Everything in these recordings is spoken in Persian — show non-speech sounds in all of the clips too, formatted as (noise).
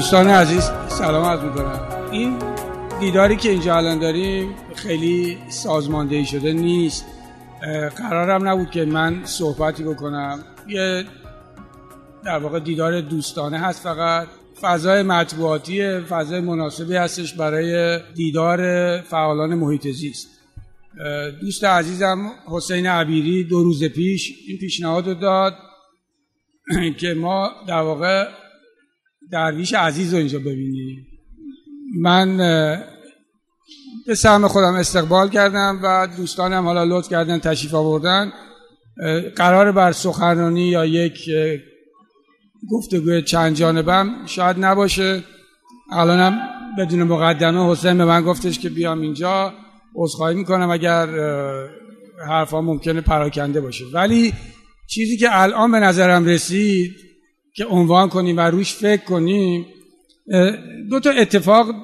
دوستان عزیز سلام عرض می‌کنم. این دیداری که اینجا الان داریم خیلی سازماندهی شده نیست. قرارم نبود که من صحبتی بکنم. یه در واقع دیدار دوستانه هست فقط. فضای مطبوعاتی فضای مناسبی هستش برای دیدار فعالان محیط زیست. دوست عزیزم حسین عبیری دو روز پیش این پیشنهاد رو داد (clears throat) که ما در واقع درویش عزیز رو اینجا ببینیم من به سهم خودم استقبال کردم و دوستانم حالا لطف کردن تشریف آوردن. قرار بر سخنرانی یا یک گفتگوی چند جانبم شاید نباشه. الانم بدون مقدمه حسین به من گفتش که بیام اینجا. عذرخواهی می‌کنم اگر حرفا ممکنه پراکنده باشه. ولی چیزی که الان به نظرم رسید که عنوان کنیم و روش فکر کنیم دو تا اتفاق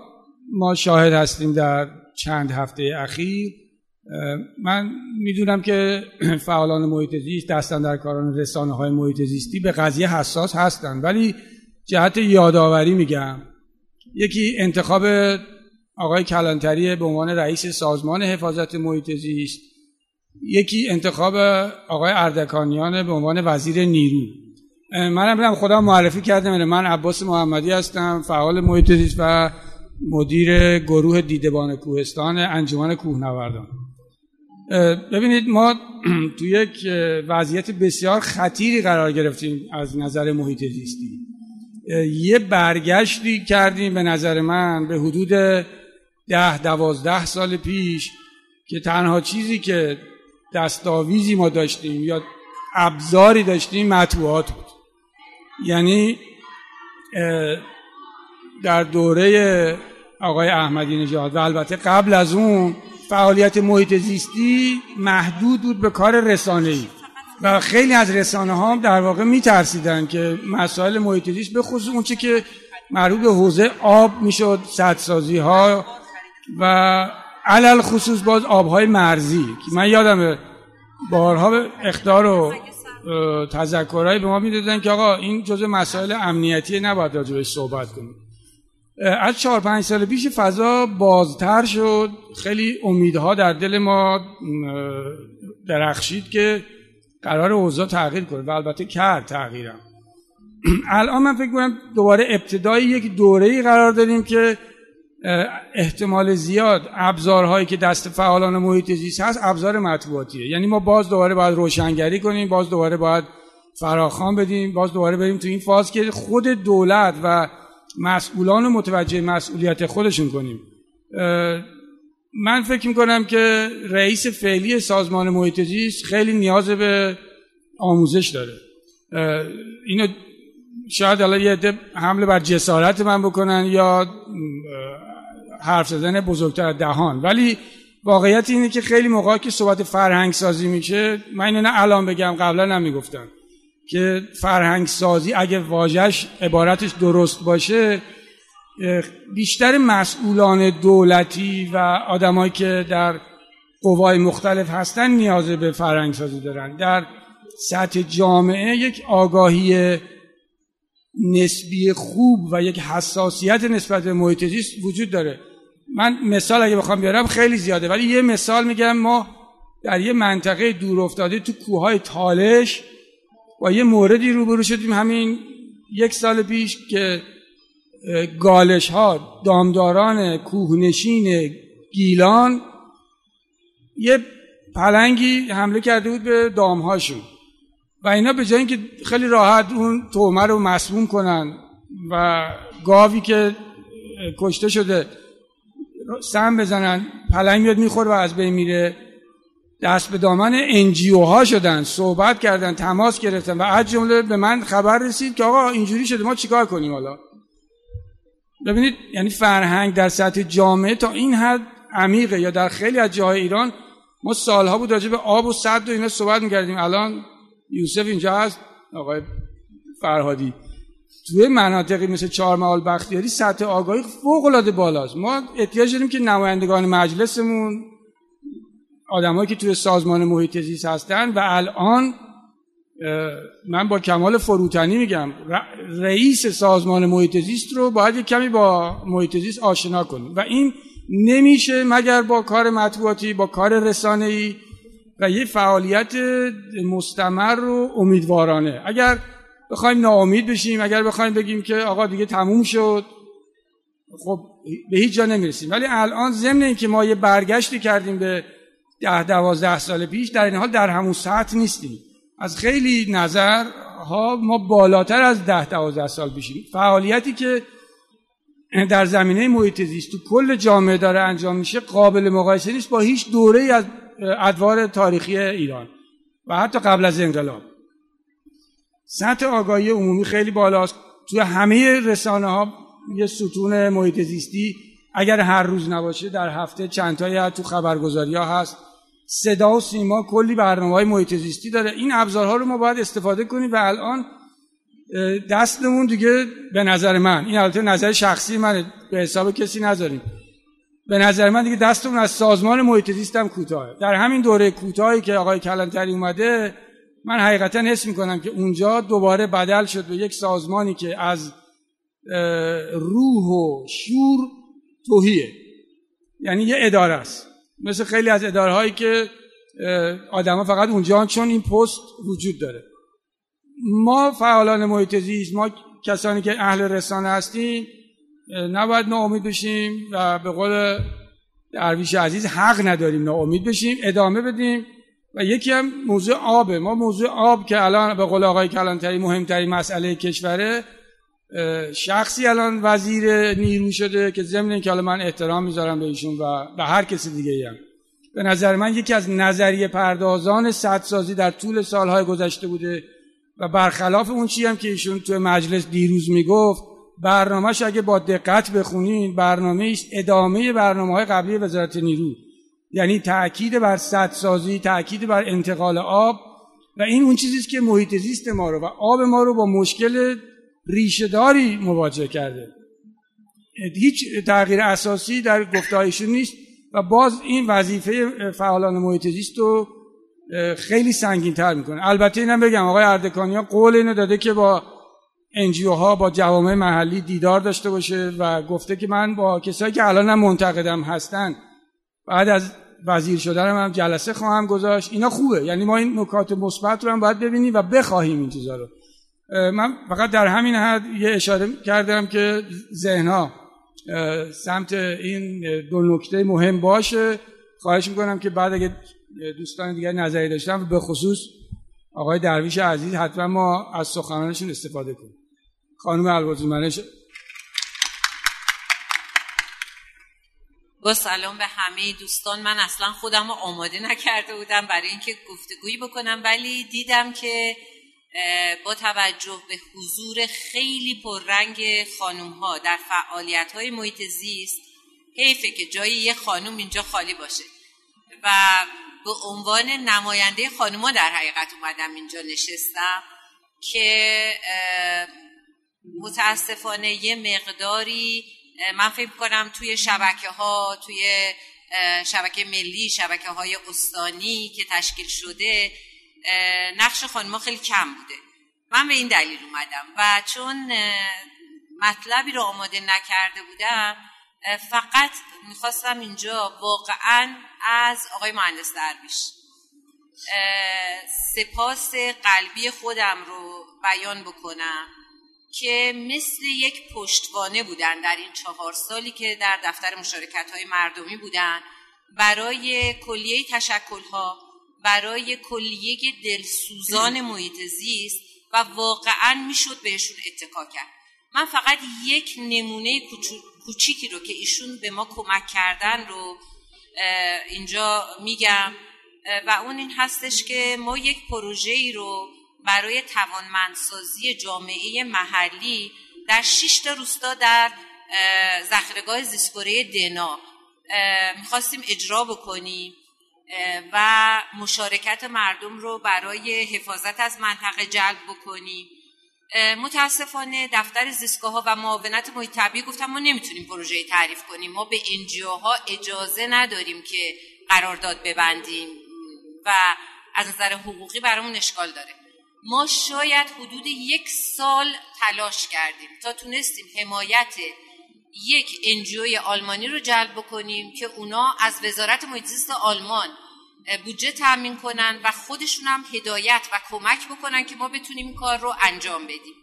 ما شاهد هستیم در چند هفته اخیر. من می‌دونم که (clears throat) فعالان محیط زیست دستن در کاران رسانه های محیط زیستی به قضیه حساس هستن. ولی جهت یادآوری میگم یکی انتخاب آقای کلانتری به عنوان رئیس سازمان حفاظت محیط زیست یکی انتخاب آقای اردکانیان به عنوان وزیر نیرو. منم برم خدا معرفی کردم من عباس محمدی هستم فعال محیط زیست و مدیر گروه دیدبان کوهستان انجمن کوهنوردان. ببینید ما (clears throat) تو یک وضعیت بسیار خطیری قرار گرفتیم از نظر محیط زیستی. یه برگشتی کردیم به نظر من به حدود ده دوازده سال پیش که تنها چیزی که دستاویزی ما داشتیم یا ابزاری داشتیم مطبوعات بود. یعنی در دوره آقای احمدی نژاد و البته قبل از اون فعالیت محیط زیستی محدود بود به کار رسانه ای و خیلی از رسانه ها در واقع میترسیدن که مسائل محیط زیست به خصوص اونچه که مربوط به حوزه آب می‌شد سدسازی ها و علل خصوص باز آبهای مرزی. من یادم بارها به اختار و تذکرهایی به ما می‌دادن که آقا این جزء مسائل امنیتی نباید راجبش صحبت کنیم. از چهار پنج سال پیش فضا بازتر شد. خیلی امیدها در دل ما درخشید که قرار اوضاع تغییر کنه و البته کرد تغییرم. (clears throat) الان من فکر کنم دوباره ابتدای یک دوره قرار داریم که احتمال زیاد ابزارهایی که دست فعالان محیط زیست هست ابزار مطبوعاتیه. یعنی ما باز دوباره باید روشنگری کنیم باز دوباره باید فراخوان بدیم باز دوباره بریم تو این فاز که خود دولت و مسئولان رو متوجه مسئولیت خودشون کنیم. من فکر می‌کنم که رئیس فعلی سازمان محیط زیست خیلی نیاز به آموزش داره. اینو شاید الان یه حمله بر جسارت من بکنن یا حرف زدن بزرگتر دهان. ولی واقعیت اینه که خیلی موقع که صحبت فرهنگ سازی میشه من اینو نه الان بگم قبلا نمی‌گفتم که فرهنگ سازی اگه واژش عبارتش درست باشه بیشتر مسئولان دولتی و آدمایی که در قوای مختلف هستن نیاز به فرهنگ سازی دارن. در سطح جامعه یک آگاهی نسبی خوب و یک حساسیت نسبت به محیط زیست وجود داره. من مثال اگه بخوام بیارم خیلی زیاده ولی یه مثال میگم ما در یه منطقه دور افتاده تو کوههای تالش با یه موردی روبرو شدیم همین یک سال پیش که گالش ها دامداران کوهنشین گیلان یه پلنگی حمله کرده بود به دامهاشون. و اینا به جای اینکه خیلی راحت اون تومه رو مسموم کنن و گاوی که کشته شده سم بزنن پلنگ میاد می‌خوره و از بین میره. دست به دامن انجیو ها شدن صحبت کردن تماس گرفتن و از جمله به من خبر رسید که آقا اینجوری شده ما چیکار کنیم حالا؟ ببینید یعنی فرهنگ در سطح جامعه تا این حد عمیقه یا در خیلی از جاهای ایران ما سالها بود راجع به آب و صد و اینا صحبت می‌کردیم. الان یوسف اینجا هست؟ آقای فرهادی. توی مناطقی مثل چهارمحال بختیاری سطح آگاهی فوق العاده بالاست. ما احتیاج داریم که نمایندگان مجلسمون آدمایی که توی سازمان محیط زیست هستن و الان من با کمال فروتنی میگم رئیس سازمان محیط زیست رو باید کمی با محیط زیست آشنا کنیم. و این نمیشه مگر با کار مطبوعاتی با کار رسانه‌ای و یه فعالیت مستمر و امیدوارانه. اگر بخوایم ناامید بشیم اگر بخوایم بگیم که آقا دیگه تموم شد خب به هیچ جا نمی‌رسیم. ولی الان ضمن اینکه ما یه برگشتی کردیم به ده دوازده سال پیش در این حال در همون سطح نیستیم. از خیلی نظرها ما بالاتر از ده دوازده سال پیشیم. فعالیتی که در زمینه محیط زیست تو کل جامعه داره انجام میشه قابل مقایسه نیست. با هیچ دوره از ادوار تاریخی ایران و حتی قبل از انقلاب. سطح آگاهی عمومی خیلی بالاست. توی همه رسانه ها یه ستون محیط زیستی اگر هر روز نباشه در هفته چند تایی تو خبرگزاری ها هست. صدا و سیما کلی برنامه های محیط زیستی داره. این ابزارها رو ما باید استفاده کنیم و الان دستمون دیگه به نظر من این البته نظر شخصی منه به حساب کسی نذاریم. به نظر من دیگه دستمون از سازمان محیط زیست هم کوتاهه. در همین دوره کوتاهی که آقای کلانتری اومده من حقیقتا حس می‌کنم که اونجا دوباره بدل شد به یک سازمانی که از روح و شور توهیه. یعنی یه اداره است. مثل خیلی از اداره هایی که آدما فقط اونجا چون این پست وجود داره. ما فعالان محیط زیست ما کسانی که اهل رسانه هستیم نباید ناامید بشیم و به قول درویش عزیز حق نداریم ناامید بشیم ادامه بدیم و یکی هم موضوع آبه. ما موضوع آب که الان به قول آقای کلانتری مهمترین مسئله کشوره شخصی الان وزیر نیرو شده که ضمن اینکه حالا من احترام می‌ذارم به ایشون و به هر کسی دیگه هم. به نظر من یکی از نظریه پردازان سدسازی در طول سالهای گذشته بوده و برخلاف اون چی هم که ایشون تو مجلس دیروز می‌گفت برنامهش اگه با دقت بخونین برنامه است ادامه برنامه های قبلی وزارت نیرو. یعنی تاکید بر سدسازی تاکید بر انتقال آب و این اون چیزی که محیط زیست ما رو و آب ما رو با مشکل ریشهداری مواجه کرده. هیچ تغییر اساسی در گفتهایشون نیست و باز این وظیفه فعالان محیط زیست رو خیلی سنگین تر می‌کنه. البته اینم بگم آقای اردکانی ها قول اینو داده که با انجیو ها با جوامع محلی دیدار داشته باشه و گفته که من با کسایی که الان هم منتقدم هستن بعد از وزیر شدنم هم جلسه خواهم گذاشت. اینا خوبه. یعنی ما این نکات مثبت رو هم باید ببینیم و بخواهیم این چیزا رو. من فقط در همین حد یه اشاره کردم که ذهنها سمت این دو نکته مهم باشه. خواهش می‌کنم که بعد اگه دوستان دیگر نظری داشتن به خصوص آقای درویش عزیز حتما ما از سخنانشون استفاده کنیم. خانم الوازی منش با سلام به همه دوستان. من اصلا خودم رو آماده نکرده بودم برای اینکه گفتگویی بکنم ولی دیدم که با توجه به حضور خیلی پررنگ خانوم ها در فعالیت های محیط زیست حیفه که جای یه خانوم اینجا خالی باشه. و به عنوان نماینده خانوما در حقیقت اومدم اینجا نشستم که متاسفانه یه مقداری من فکر کنم توی شبکه ها توی شبکه ملی شبکه های استانی که تشکیل شده نقش خانما خیلی کم بوده. من به این دلیل اومدم و چون مطلبی رو آماده نکرده بودم فقط می‌خواستم اینجا واقعا از آقای مهندس درویش سپاس قلبی خودم رو بیان بکنم. که مثل یک پشتوانه بودن در این چهار سالی که در دفتر مشارکت های مردمی بودن برای کلیه تشکل ها برای کلیه دلسوزان (clears throat) محیط زیست و واقعا می‌شد بهشون اتکا کرد. من فقط یک نمونه کوچیکی رو که ایشون به ما کمک کردن رو اینجا میگم. و اون این هستش که ما یک پروژه ای رو برای توانمندسازی جامعه محلی در شش تا روستا در زخرگاه زیستگوره دنا. می‌خواستیم اجرا بکنیم و مشارکت مردم رو برای حفاظت از منطقه جلب بکنیم. متاسفانه دفتر زیستگاه و معاونت محیط طبیعی گفتم ما نمی‌تونیم پروژه تعریف کنیم. ما به انجیو ها اجازه نداریم که قرارداد ببندیم و از نظر حقوقی برامون اشکال داره. ما شاید حدود یک سال تلاش کردیم تا تونستیم حمایت یک انجوی آلمانی رو جلب بکنیم که اونا از وزارت محیط آلمان بودجه تامین کنن و خودشون هم هدایت و کمک بکنن که ما بتونیم این کار رو انجام بدیم.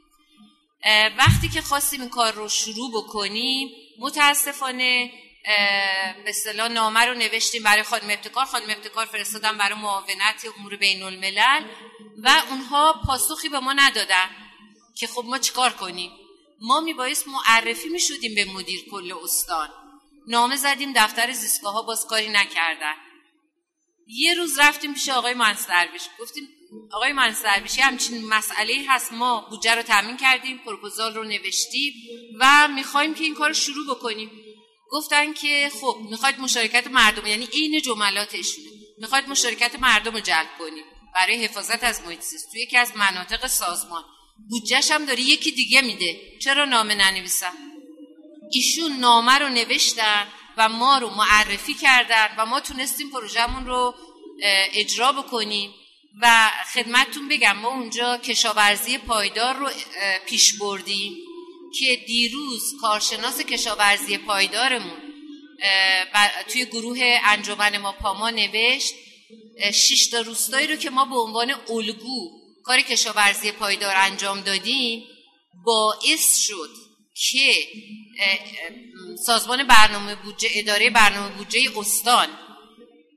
وقتی که خواستیم این کار رو شروع بکنیم متاسفانه به اصطلاح نامه رو نوشتیم برای خانم ابتکار. خانم ابتکار فرستادن برای معاونت امور بین الملل و اونها پاسخی به ما ندادن که خب ما چیکار کنیم؟ ما میبایست معرفی می‌شدیم به مدیر کل استان. نامه زدیم دفتر زیستگاه ها باز کاری نکردن. یه روز رفتیم پیش آقای منصربیش گفتیم آقای منصربیش همچین مسئله هست. ما بودجه رو تامین کردیم پروپوزال رو نوشتیم و می‌خوایم که این کار رو شروع بکنیم. گفتن که خب می‌خواید مشارکت مردم یعنی عین جملاتشونه. می‌خواید مشارکت مردم رو جلب کنیم. برای حفاظت از محیط زیست. توی یکی از مناطق سازمان. بودجهش هم داره یکی دیگه میده. چرا نامه ننویسم ایشون نامه رو نوشتن و ما رو معرفی کردن و ما تونستیم پروژهمون رو اجرا بکنیم. و خدمتتون بگم ما اونجا کشاورزی پایدار رو پیش بردیم. که دیروز کارشناس کشاورزی پایدارمون توی گروه انجمن ما پاما نوشت شش تا روستایی رو که ما به عنوان الگو کار کشاورزی پایدار انجام دادیم باعث شد که سازمان برنامه بودجه اداره برنامه بودجه استان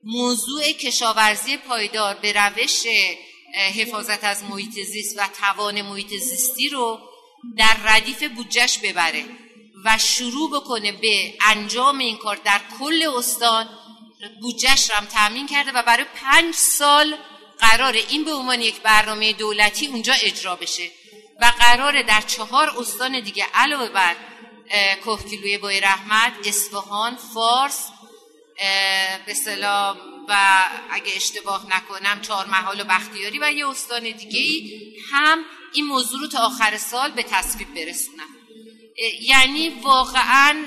موضوع کشاورزی پایدار به روش حفاظت از محیط زیست و توان محیط زیستی رو در ردیف بودجهش ببره و شروع بکنه به انجام این کار در کل استان. بودجهش رو هم تأمین کرده و برای پنج سال قراره این به عنوان یک برنامه دولتی اونجا اجرا بشه و قراره در چهار استان دیگه علاوه بر کوهگیلوی بای رحمت اصفهان فارس به سلام و اگه اشتباه نکنم چهار محال و بختیاری و یه استان دیگه هم این موضوع رو تا آخر سال به تصویب برسونم. یعنی واقعا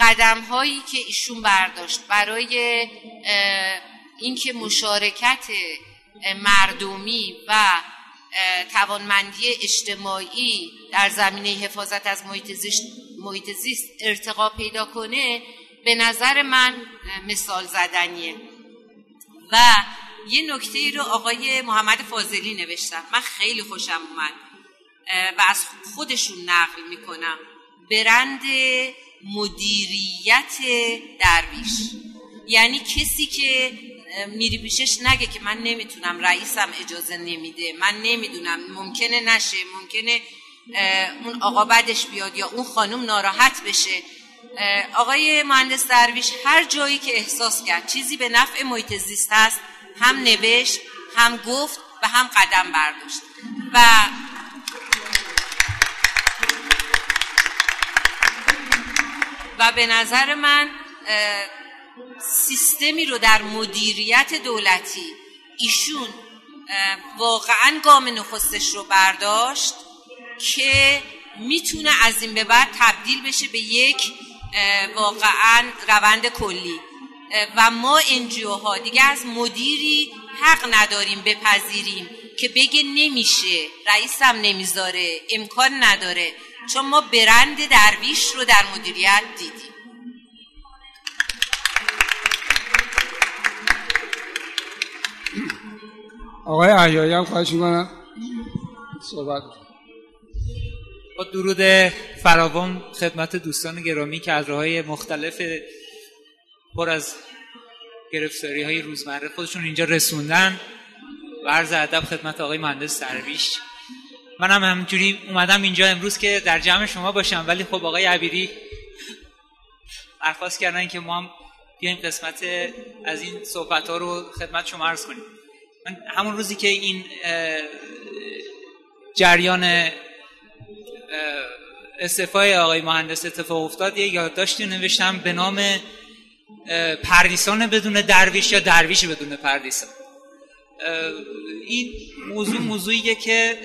قدم هایی که ایشون برداشت برای اینکه مشارکت مردمی و توانمندی اجتماعی در زمینه حفاظت از محیط زیست, ارتقا پیدا کنه به نظر من مثال زدنیه. و یه نکته رو آقای محمد فاضلی نوشتم من خیلی خوشم اومد. و از خودشون نقل می‌کنم. برند مدیریت درویش. یعنی کسی که میری پیشش نگه که من نمی‌تونم رئیسم اجازه نمیده. من نمی‌دونم ممکنه نشه ممکنه اون آقا بعدش بیاد یا اون خانم ناراحت بشه. آقای مهندس درویش هر جایی که احساس کرد چیزی به نفع محیط زیست هست هم نوشت هم گفت و هم قدم برداشت. و و به نظر من سیستمی رو در مدیریت دولتی ایشون واقعا گام نخستش رو برداشت که می‌تونه از این به بعد تبدیل بشه به یک واقعا روند کلی. و ما انجیو ها دیگه از مدیری حق نداریم بپذیریم که بگه نمیشه رئیسم نمی‌ذاره امکان نداره. چون ما برند درویش رو در مدیریت دیدیم. آقای احیایی هم خواهش می‌کنم. صحبت با درود فراوان خدمت دوستان گرامی که از راه مختلف پر از گرفتاری های روزمره خودشون اینجا رسوندن و عرض ادب خدمت آقای مهندس سرویش من هم همجوری اومدم اینجا امروز که در جمع شما باشم ولی خب آقای عبیری درخواست کردن که ما هم بیایم قسمت از این صحبت ها رو خدمت شما عرض کنیم. من همون روزی که این جریان استعفای آقای مهندس اتفاق افتاد یه یادداشتی نوشتم به نام پردیسان بدون درویش یا درویش بدون پردیسان. این موضوع موضوعیه که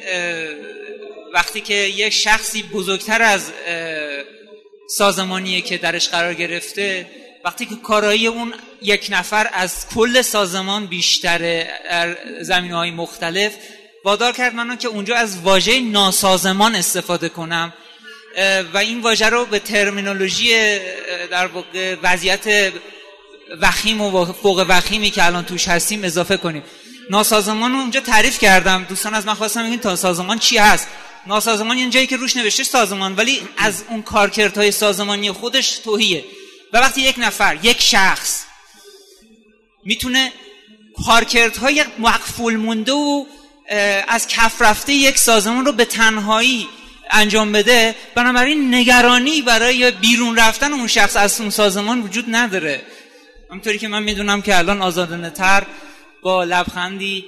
وقتی که یه شخصی بزرگتر از سازمانیه که درش قرار گرفته وقتی که کارایی اون یک نفر از کل سازمان بیشتره در زمین های مختلف وادار کرد منو که اونجا از واژه ناسازمان استفاده کنم. و این واژه رو به ترمینولوژی در واقع وضعیت وخیم و فوق وخیمی که الان توش هستیم اضافه کنیم. ناسازمان رو اونجا تعریف کردم. دوستان از من خواستم بگین تا سازمان چی هست. ناسازمان یه جایی که روش نوشته سازمان ولی از اون کارکردهای سازمانی خودش توهیه. و وقتی یک نفر یک شخص می‌تونه کارکردهای مقفول مونده و از کف رفته یک سازمان رو به تنهایی انجام بده بنابراین نگرانی برای بیرون رفتن اون شخص از اون سازمان وجود نداره. همطوری که من می‌دونم که الان آزادانه تر با لبخندی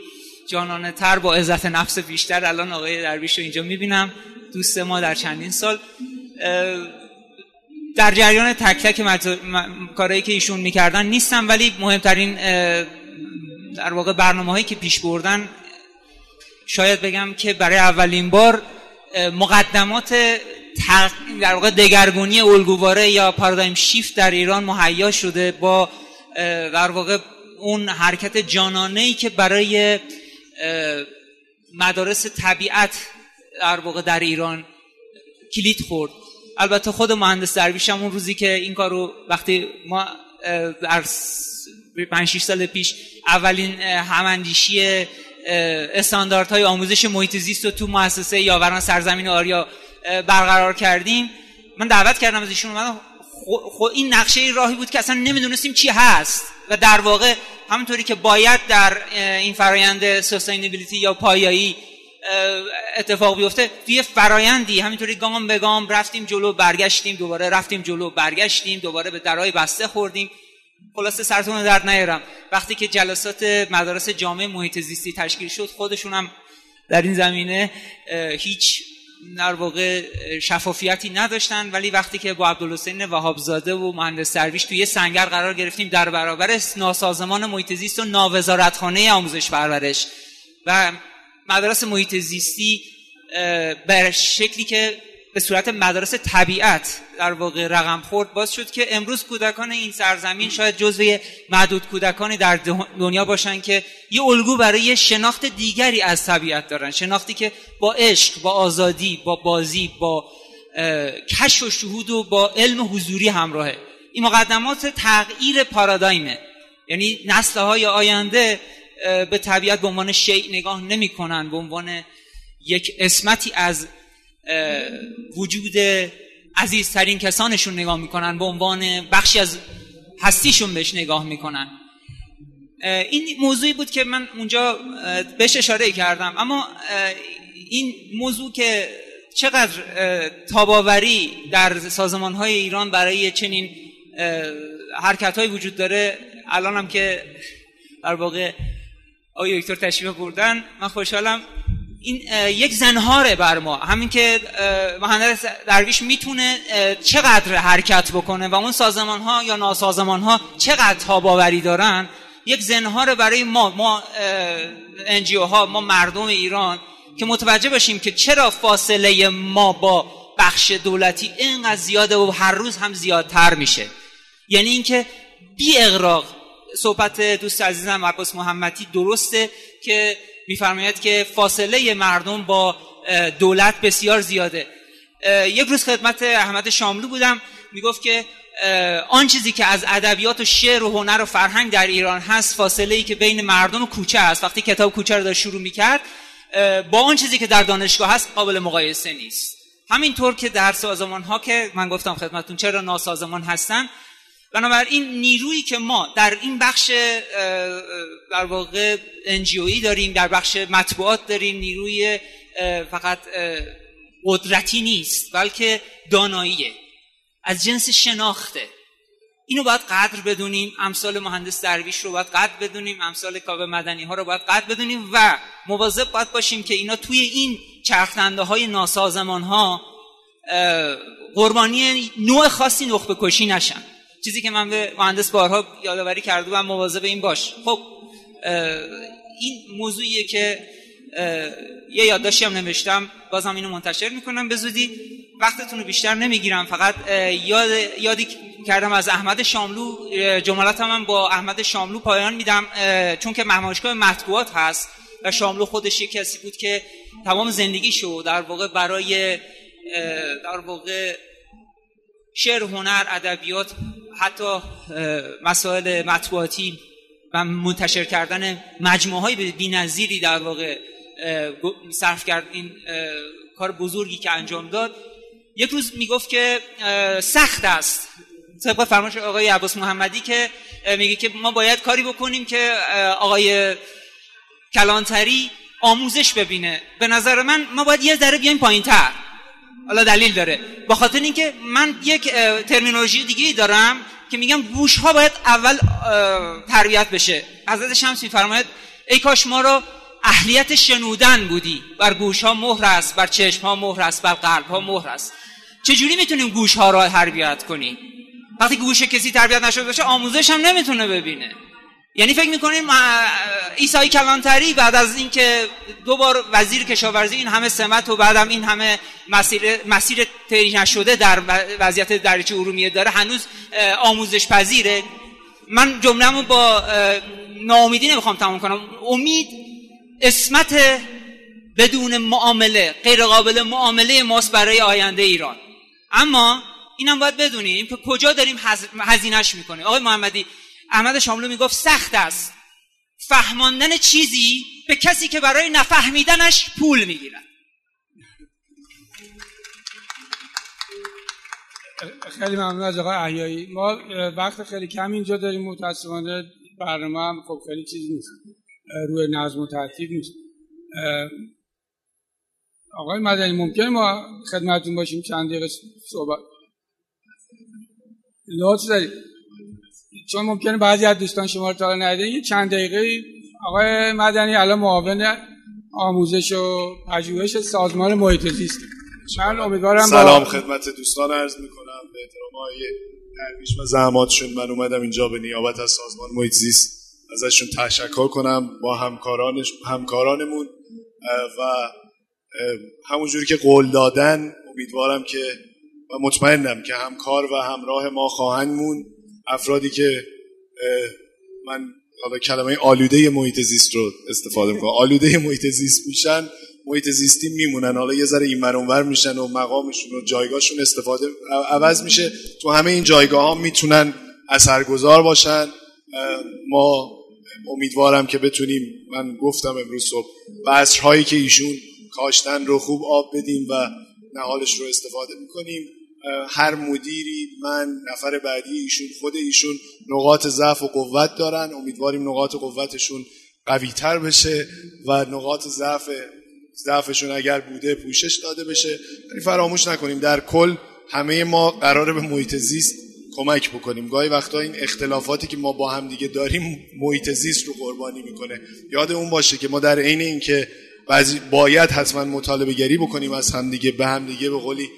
جانانه تر با عزت نفس بیشتر الان آقای درویش رو اینجا می‌بینم. دوست ما در چندین سال در جریان تک تک کارهایی که ایشون می‌کردن نیستم ولی مهمترین در واقع برنامه هایی که پیش بردن شاید بگم که برای اولین بار مقدمات در واقع دگرگونی الگوواره یا پارادایم شیفت در ایران مهیا شده با در واقع اون حرکت جانانه ای که برای مدارس طبیعت در واقع در ایران کلید خورد. البته خود مهندس درویش اون روزی که این کارو وقتی ما در 5 سال پیش اولین هماندیشی استانداردهای آموزش محیط زیست رو تو مؤسسه یاوران سرزمین آریا برقرار کردیم. من دعوت کردم از ایشون من این نقشه راهی بود که اصلا نمی‌دونستیم چی هست. و در واقع همونطوری که باید در این فرایند سستینبیلیتی یا پایایی اتفاق بیفته توی فرایندی همینطوری گام به گام رفتیم جلو برگشتیم دوباره رفتیم جلو برگشتیم دوباره به درهای بسته خوردیم. خلاصه سرتون درد نیارم. وقتی که جلسات مدارس جامعه محیط زیستی تشکیل شد خودشون هم در این زمینه هیچ در واقع شفافیتی نداشتن. ولی وقتی که با عبدالحسین وهابزاده و مهندس سرویش توی سنگر قرار گرفتیم در برابر ناسازمان محیط زیست و ناوزارتخانه آموزش پرورش. و مدارس محیط زیستی به شکلی که به صورت مدارس طبیعت در واقع رقم خورد باز شد که امروز کودکان این سرزمین شاید جزو معدود کودکانی در دنیا باشن که یه الگو برای شناخت دیگری از طبیعت دارن. شناختی که با عشق با آزادی با بازی با کشف و شهود و با علم حضوری همراهه. این مقدمات تغییر پارادایمه. یعنی نسل های آینده به طبیعت به عنوان شیء نگاه نمی‌کنن به عنوان یک اسمتی از وجود عزیزترین کسانشون نگاه می‌کنن به عنوان بخشی از هستیشون بهش نگاه می‌کنن. این موضوعی بود که من اونجا بهش اشاره کردم. اما این موضوع که چقدر تاباوری در سازمان های ایران برای چنین حرکت های وجود داره الان هم که در واقع آقای دکتر تشریف بردن من خوشحالم این یک زنهاره بر ما. همین که مهندس درویش می‌تونه چقدر حرکت بکنه و اون سازمان ها یا ناسازمان ها چقدر تاباوری دارن یک زنهار برای ما ما انجیو ها ما مردم ایران که متوجه باشیم که چرا فاصله ما با بخش دولتی اینقدر زیاده و هر روز هم زیادتر میشه. یعنی اینکه بی اغراق صحبت دوست عزیزم عباس محمدی درسته که میفرماید که فاصله مردم با دولت بسیار زیاده. یک روز خدمت احمد شاملو بودم. می‌گفت که آن چیزی که از ادبیات و شعر و هنر و فرهنگ در ایران هست فاصله ای که بین مردم و کوچه است. وقتی کتاب کوچه رو داشت شروع می‌کرد با آن چیزی که در دانشگاه هست قابل مقایسه نیست. همینطور که در سازمان ها که من گفتم خدمتون چرا ناسازمان هستن بنابراین نیرویی که ما در این بخش در واقع انجیویی داریم در بخش مطبوعات داریم نیروی فقط قدرتی نیست بلکه داناییه. از جنس شناخته. اینو باید قدر بدونیم امثال مهندس درویش رو باید قدر بدونیم امثال کاوه مدنی ها رو باید قدر بدونیم و مواظب باید باشیم که اینا توی این چرخنده های ناسازمان ها قربانی نوع خاصی نخبه کشی نشن. چیزی که من به مهندس بارها یادآوری کرده و مواظب این باش. خب این موضوعیه که یه یادداشتی هم نوشتم. بازم اینو منتشر می‌کنم. به زودی وقتتون رو بیشتر نمی‌گیرم. فقط یاد یادی کردم از احمد شاملو. جملات هم با احمد شاملو پایان میدم. چون که مهمانشگاه مطبوعات هست و شاملو خودش یک کسی بود که تمام زندگیشو در واقع برای در واقع شعر هنر ادبیات حتی مسائل مطبوعاتی و منتشر کردن مجموعه های بی‌نظیری در واقع صرف کرد این کار بزرگی که انجام داد. یک روز می‌گفت که سخت است. طبق فرمایش آقای عباس محمدی که میگه که ما باید کاری بکنیم که آقای کلانتری آموزش ببینه. به نظر من ما باید یه ذره بیایم پایین تر حالا دلیل داره. با خاطر اینکه من یک ترمینولوژی دیگه دارم که میگم گوش ها باید اول تربیت بشه. حضرت شمس میفرماید ای کاش ما رو اهلیت شنودن بودی. بر گوش ها مهر است بر چشم ها مهر است بر قلب ها مهر است. چجوری می‌تونیم گوش ها را تربیت کنیم؟ وقتی گوش کسی تربیت نشده باشه آموزش هم نمی‌تونه ببینه. یعنی فکر می‌کنیم ایسای کلانتری بعد از اینکه دو بار وزیر کشاورزی این همه سمت و بعدم این همه مسیر مسیر طی نشده در وضعیت دریچه ارومیه داره هنوز آموزش پذیره. من جمله‌مو با ناامیدی نمی‌خوام تمام کنم. امید اسمت بدون معامله غیر قابل معامله ماست برای آینده ایران. اما اینم باید بدونیم که کجا داریم هزینهش می‌کنیم. آقای محمدی احمد شاملو می‌گفت سخت است. فهماندن چیزی به کسی که برای نفهمیدنش پول می‌گیرد. خیلی ممنون از آقای احیایی. ما وقت خیلی کم اینجا داریم. متاسفانه برنامه هم خب خیلی چیزی نیست. روی نظم و ترتیب نیست. آقای مدنی ممکنه ما خدمتون باشیم؟ چند دقیقه صحبت. لطف دارید. چون ممکنه بعضی از دوستان شما رو تا یه چند دقیقه آقای مدنی الان معاون آموزش و پژوهش سازمان محیط زیست. من امیدوارم سلام با... خدمت دوستان عرض می‌کنم. به احترام آقای درویش و زحماتشون من اومدم اینجا به نیابت از سازمان محیط زیست. ازشون تشکر کنم با همکارانش همکارانمون. و همونجوری که قول دادن امیدوارم که و مطمئنم که همکار و همراه ما خواهند مون افرادی که من حالا کلمه آلوده محیط زیست رو استفاده می‌کنم. آلوده محیط زیست میشن محیط زیستی میمونن. حالا یه ذره این اونور میشن و مقامشون و جایگاهشون استفاده عوض میشه. تو همه این جایگاه ها می‌تونن اثرگذار باشن. ما امیدوارم که بتونیم من گفتم امروز صبح بذرهایی که ایشون کاشتن رو خوب آب بدیم و نهالش رو استفاده می‌کنیم. هر مدیری من نفر بعدی ایشون خود ایشون نقاط ضعف و قوت دارن. امیدواریم نقاط قوتشون قوی تر بشه و نقاط ضعف ضعفشون اگر بوده پوشش داده بشه. ولی فراموش نکنیم در کل همه ما قراره به محیط زیست کمک بکنیم. گاهی وقتا این اختلافاتی که ما با هم دیگه داریم محیط زیست رو قربانی می‌کنه. یاد اون باشه که ما در عین اینکه بعضی باید حتما مطالبه گری بکنیم از همدیگه به همدیگه به قولی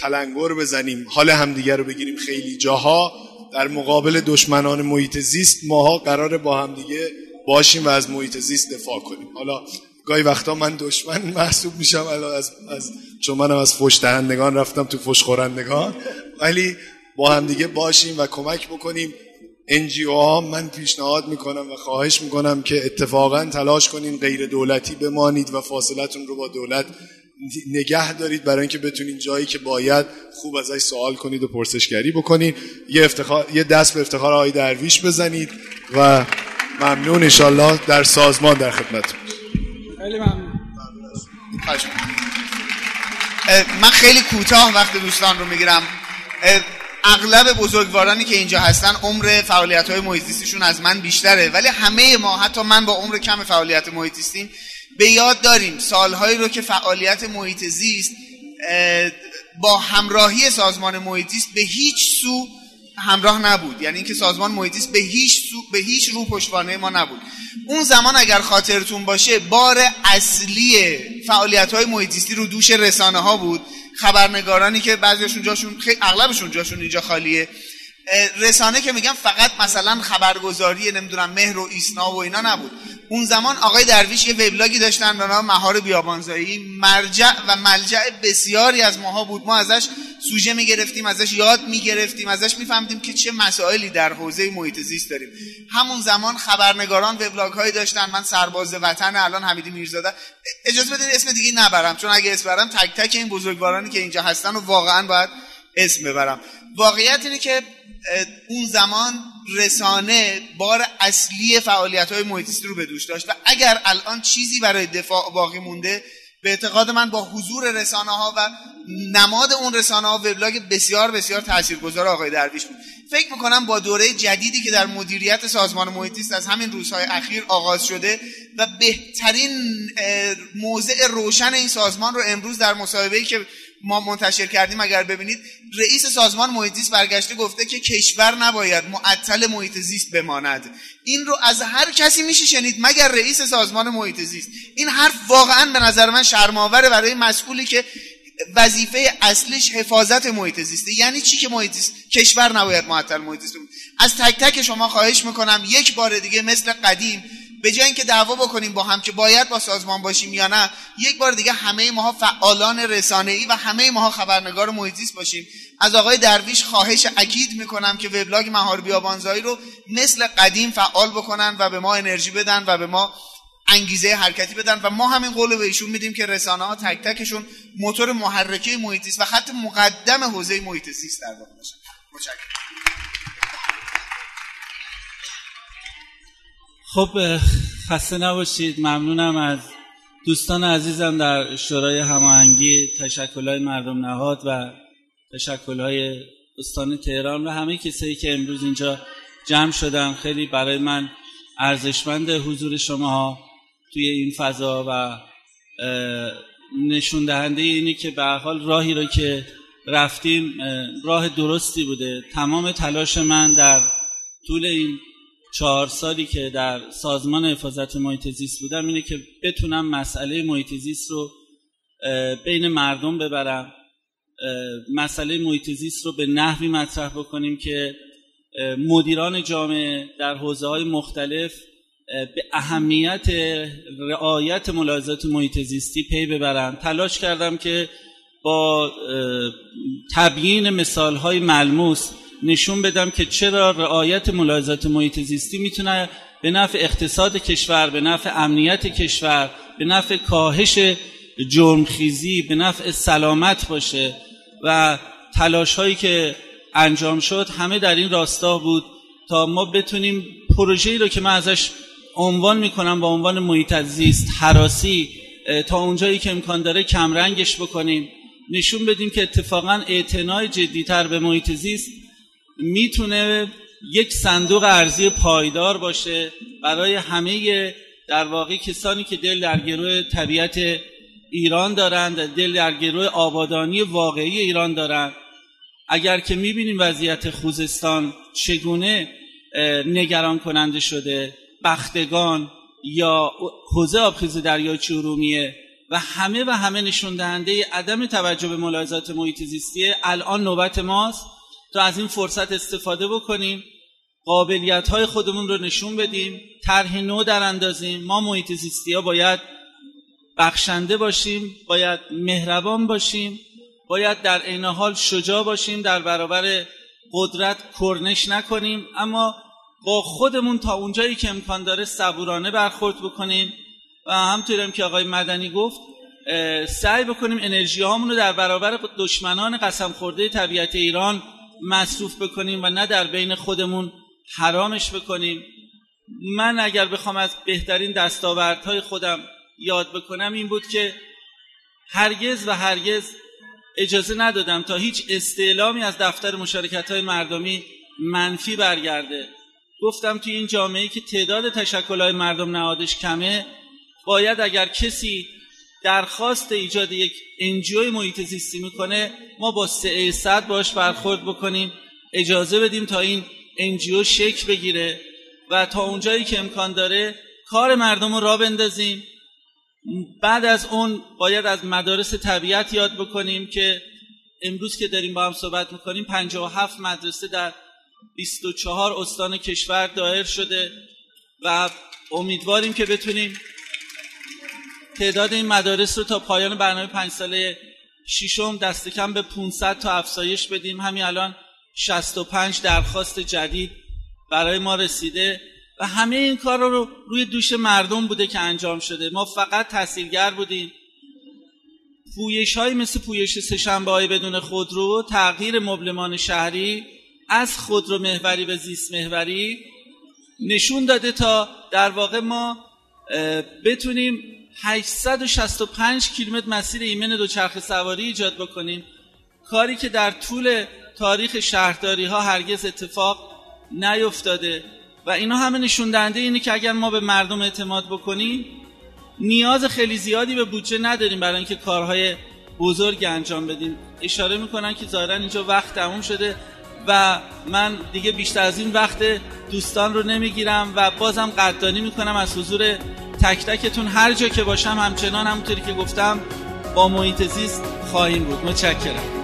تلنگر بزنیم. حال همدیگه رو بگیریم خیلی جاها. در مقابل دشمنان محیط زیست ماها قرار با همدیگه باشیم و از محیط زیست دفاع کنیم. حالا گاهی وقتا من دشمن محسوب میشم از, از چون منم از فش دهندگان رفتم تو فش خورندگان. ولی با همدیگه باشیم و کمک بکنیم. انجیو ها من پیشنهاد می‌کنم و خواهش می‌کنم که اتفاقا تلاش کنین غیر دولتی بمانید و فاصلتون رو با دولت نگه دارید برای اینکه بتونید جایی که باید خوب ازش سوال کنید و پرسشگری بکنید یه, افتخار، یه دست به افتخار آقای درویش بزنید و ممنون انشالله در سازمان در خدمت. خیلی ممنون. من خیلی کوتاه وقت دوستان رو می‌گیرم. اغلب بزرگوارانی که اینجا هستن عمر فعالیت های محیطیستیشون از من بیشتره ولی همه ما حتی من با عمر کم فعالیت محیطیستیم به یاد داریم سالهایی رو که فعالیت محیط زیست با همراهی سازمان محیط زیست به هیچ سو همراه نبود. یعنی اینکه سازمان محیط زیست به هیچ سو به هیچ رو پشتوانه ما نبود. اون زمان اگر خاطرتون باشه بار اصلی فعالیت های محیطیستی رو دوش رسانه ها بود. خبرنگارانی که بعضیشون جاشون خیلی اغلبشون جاشون اینجا خالیه. رسانه که میگم فقط مثلا خبرگزاری نمی‌دونم مهر و ایسنا و اینا نبود. اون زمان آقای درویش یه وبلاگی داشتن به نام مهار بیابانزایی. مرجع و ملجع بسیاری از ماها بود. ما ازش سوژه می‌گرفتیم ازش یاد می‌گرفتیم ازش میفهمدیم که چه مسائلی در حوزه محیط زیست داریم. همون زمان خبرنگاران وبلاگ هایی داشتن. من سرباز وطن الان حمیدی میرزاده. اجازه بدید اسم دیگه نبرم چون اگه اسم برم تک تک این بزرگوارانی که اینجا هستن و واقعا باید اسم ببرم. واقعیت اینه که اون زمان رسانه بار اصلی فعالیت های محیطیستی رو به دوش داشت و اگر الان چیزی برای دفاع باقی مونده به اعتقاد من با حضور رسانه ها و نماد اون رسانه ها وبلاگ بسیار بسیار تاثیرگذار آقای درویش بود. فکر می‌کنم با دوره جدیدی که در مدیریت سازمان محیطیست از همین روزهای اخیر آغاز شده و بهترین موضع روشن این سازمان رو امروز در مصاحبه‌ای که ما منتشر کردیم اگر ببینید رئیس سازمان محیط زیست برگشته گفته که کشور نباید معطل محیط زیست بماند. این رو از هر کسی میشه شنید مگر رئیس سازمان محیط زیست. این حرف واقعا به نظر من شرماوره برای مسئولی که وظیفه اصلیش حفاظت محیط زیسته. یعنی چی که محیط زیست کشور نباید معطل محیط زیست از تک تک شما خواهش می‌کنم یک بار دیگه مثل قدیم به جای اینکه دعوا بکنیم با هم که باید با سازمان باشیم یا نه یک بار دیگه همه ماها فعالان ای و همه ماها خبرنگار محیطیست باشیم. از آقای درویش خواهش اکید می‌کنم که وبلاگ مهار بیابانزایی رو مثل قدیم فعال بکنن و به ما انرژی بدن و به ما انگیزه حرکتی بدن و ما همین قول به ایشون میدیم که رسانه ها تک تکشون موتور محرکه محیطیست و خط مقدم حوزه محیط در واقع باشن. خب خسته نباشید. ممنونم از دوستان عزیزم در شورای هماهنگی. تشکلهای مردم نهاد و تشکلهای استان تهران و همه کسایی که امروز اینجا جمع شدن. خیلی برای من ارزشمند حضور شما توی این فضا و نشون دهنده اینی که به حال راهی رو که رفتیم راه درستی بوده. تمام تلاش من در طول این چهار سالی که در سازمان حفاظت محیط زیست بودم اینه که بتونم مسئله محیط زیست رو بین مردم ببرم مسئله محیط زیست رو به نحوی مطرح بکنیم که مدیران جامعه در حوزه های مختلف به اهمیت رعایت ملاحظات محیط زیستی پی ببرن. تلاش کردم که با تبیین مثال های ملموس نشون بدم که چرا رعایت ملاحظات محیط زیستی می‌تونه به نفع اقتصاد کشور به نفع امنیت کشور به نفع کاهش جرمخیزی به نفع سلامت باشه و تلاش هایی که انجام شد همه در این راستا بود تا ما بتونیم پروژه‌ای رو که من ازش عنوان می‌کنم با عنوان محیط زیست حراسی تا اونجایی که امکان داره کمرنگش بکنیم. نشون بدیم که اتفاقا اعتنای جدیتر به محیط زیست می‌تونه یک صندوق ارزی پایدار باشه برای همه در واقع کسانی که دل در گروه طبیعت ایران دارند دل در گروه آبادانی واقعی ایران دارند اگر که می‌بینیم وضعیت خوزستان چگونه نگران کننده شده بختگان یا حوزه آبخیز دریای چرومیه و همه و همه نشون دهنده عدم توجه به ملاحظات محیط زیستیه الان نوبت ماست. تا از این فرصت استفاده بکنیم قابلیت های خودمون رو نشون بدیم طرح نو در اندازیم. ما محیط زیستی ها باید بخشنده باشیم باید مهربان باشیم باید در عین حال شجاع باشیم در برابر قدرت کرنش نکنیم. اما با خودمون تا اونجایی که امکان داره صبورانه برخورد بکنیم. و همطوریم که آقای مدنی گفت سعی بکنیم انرژی رو در برابر دشمنان قسم خورده طبیعت ایران مصروف بکنیم و نه در بین خودمون حرامش بکنیم. من اگر بخوام از بهترین دستاوردهای خودم یاد بکنم این بود که هرگز و هرگز اجازه ندادم تا هیچ استعلامی از دفتر مشارکت های مردمی منفی برگرده. گفتم توی این جامعه که تعداد تشکل های مردم نهادش کمه باید اگر کسی درخواست ایجاد یک انجیوی محیط زیستی می‌کنه ما با سعه صد باش برخورد بکنیم. اجازه بدیم تا این انجیو شکل بگیره و تا اونجایی که امکان داره کار مردم رو را بندازیم. بعد از اون باید از مدارس طبیعت یاد بکنیم که امروز که داریم با هم صحبت می‌کنیم 57 مدرسه در 24 استان کشور دایر شده و امیدواریم که بتونیم تعداد این مدارس رو تا پایان برنامه پنج ساله ششم دست کم به 500 تا افزایش بدیم. همین الان 65 درخواست جدید برای ما رسیده و همه این کار رو روی دوش مردم بوده که انجام شده. ما فقط تحصیلگر بودیم. پویش های مثل پویش سهشنبه های بدون خودرو تغییر مبلمان شهری از خودرو محوری به زیست محوری نشون داده تا در واقع ما بتونیم 865 کیلومتر مسیر ایمن دوچرخه سواری ایجاد بکنیم. کاری که در طول تاریخ شهرداری ها هرگز اتفاق نیفتاده و اینا همه نشون دهنده اینه که اگر ما به مردم اعتماد بکنیم نیاز خیلی زیادی به بودجه نداریم برای اینکه کارهای بزرگ انجام بدیم. اشاره می‌کنن که ظاهرا اینجا وقت تموم شده و من دیگه بیشتر از این وقت دوستان رو نمی‌گیرم و بازم قدردانی می‌کنم از حضور تک تکتون هر جا که باشم همچنان همونطوری که گفتم با محیط زیست خواهیم بود. متشکرم.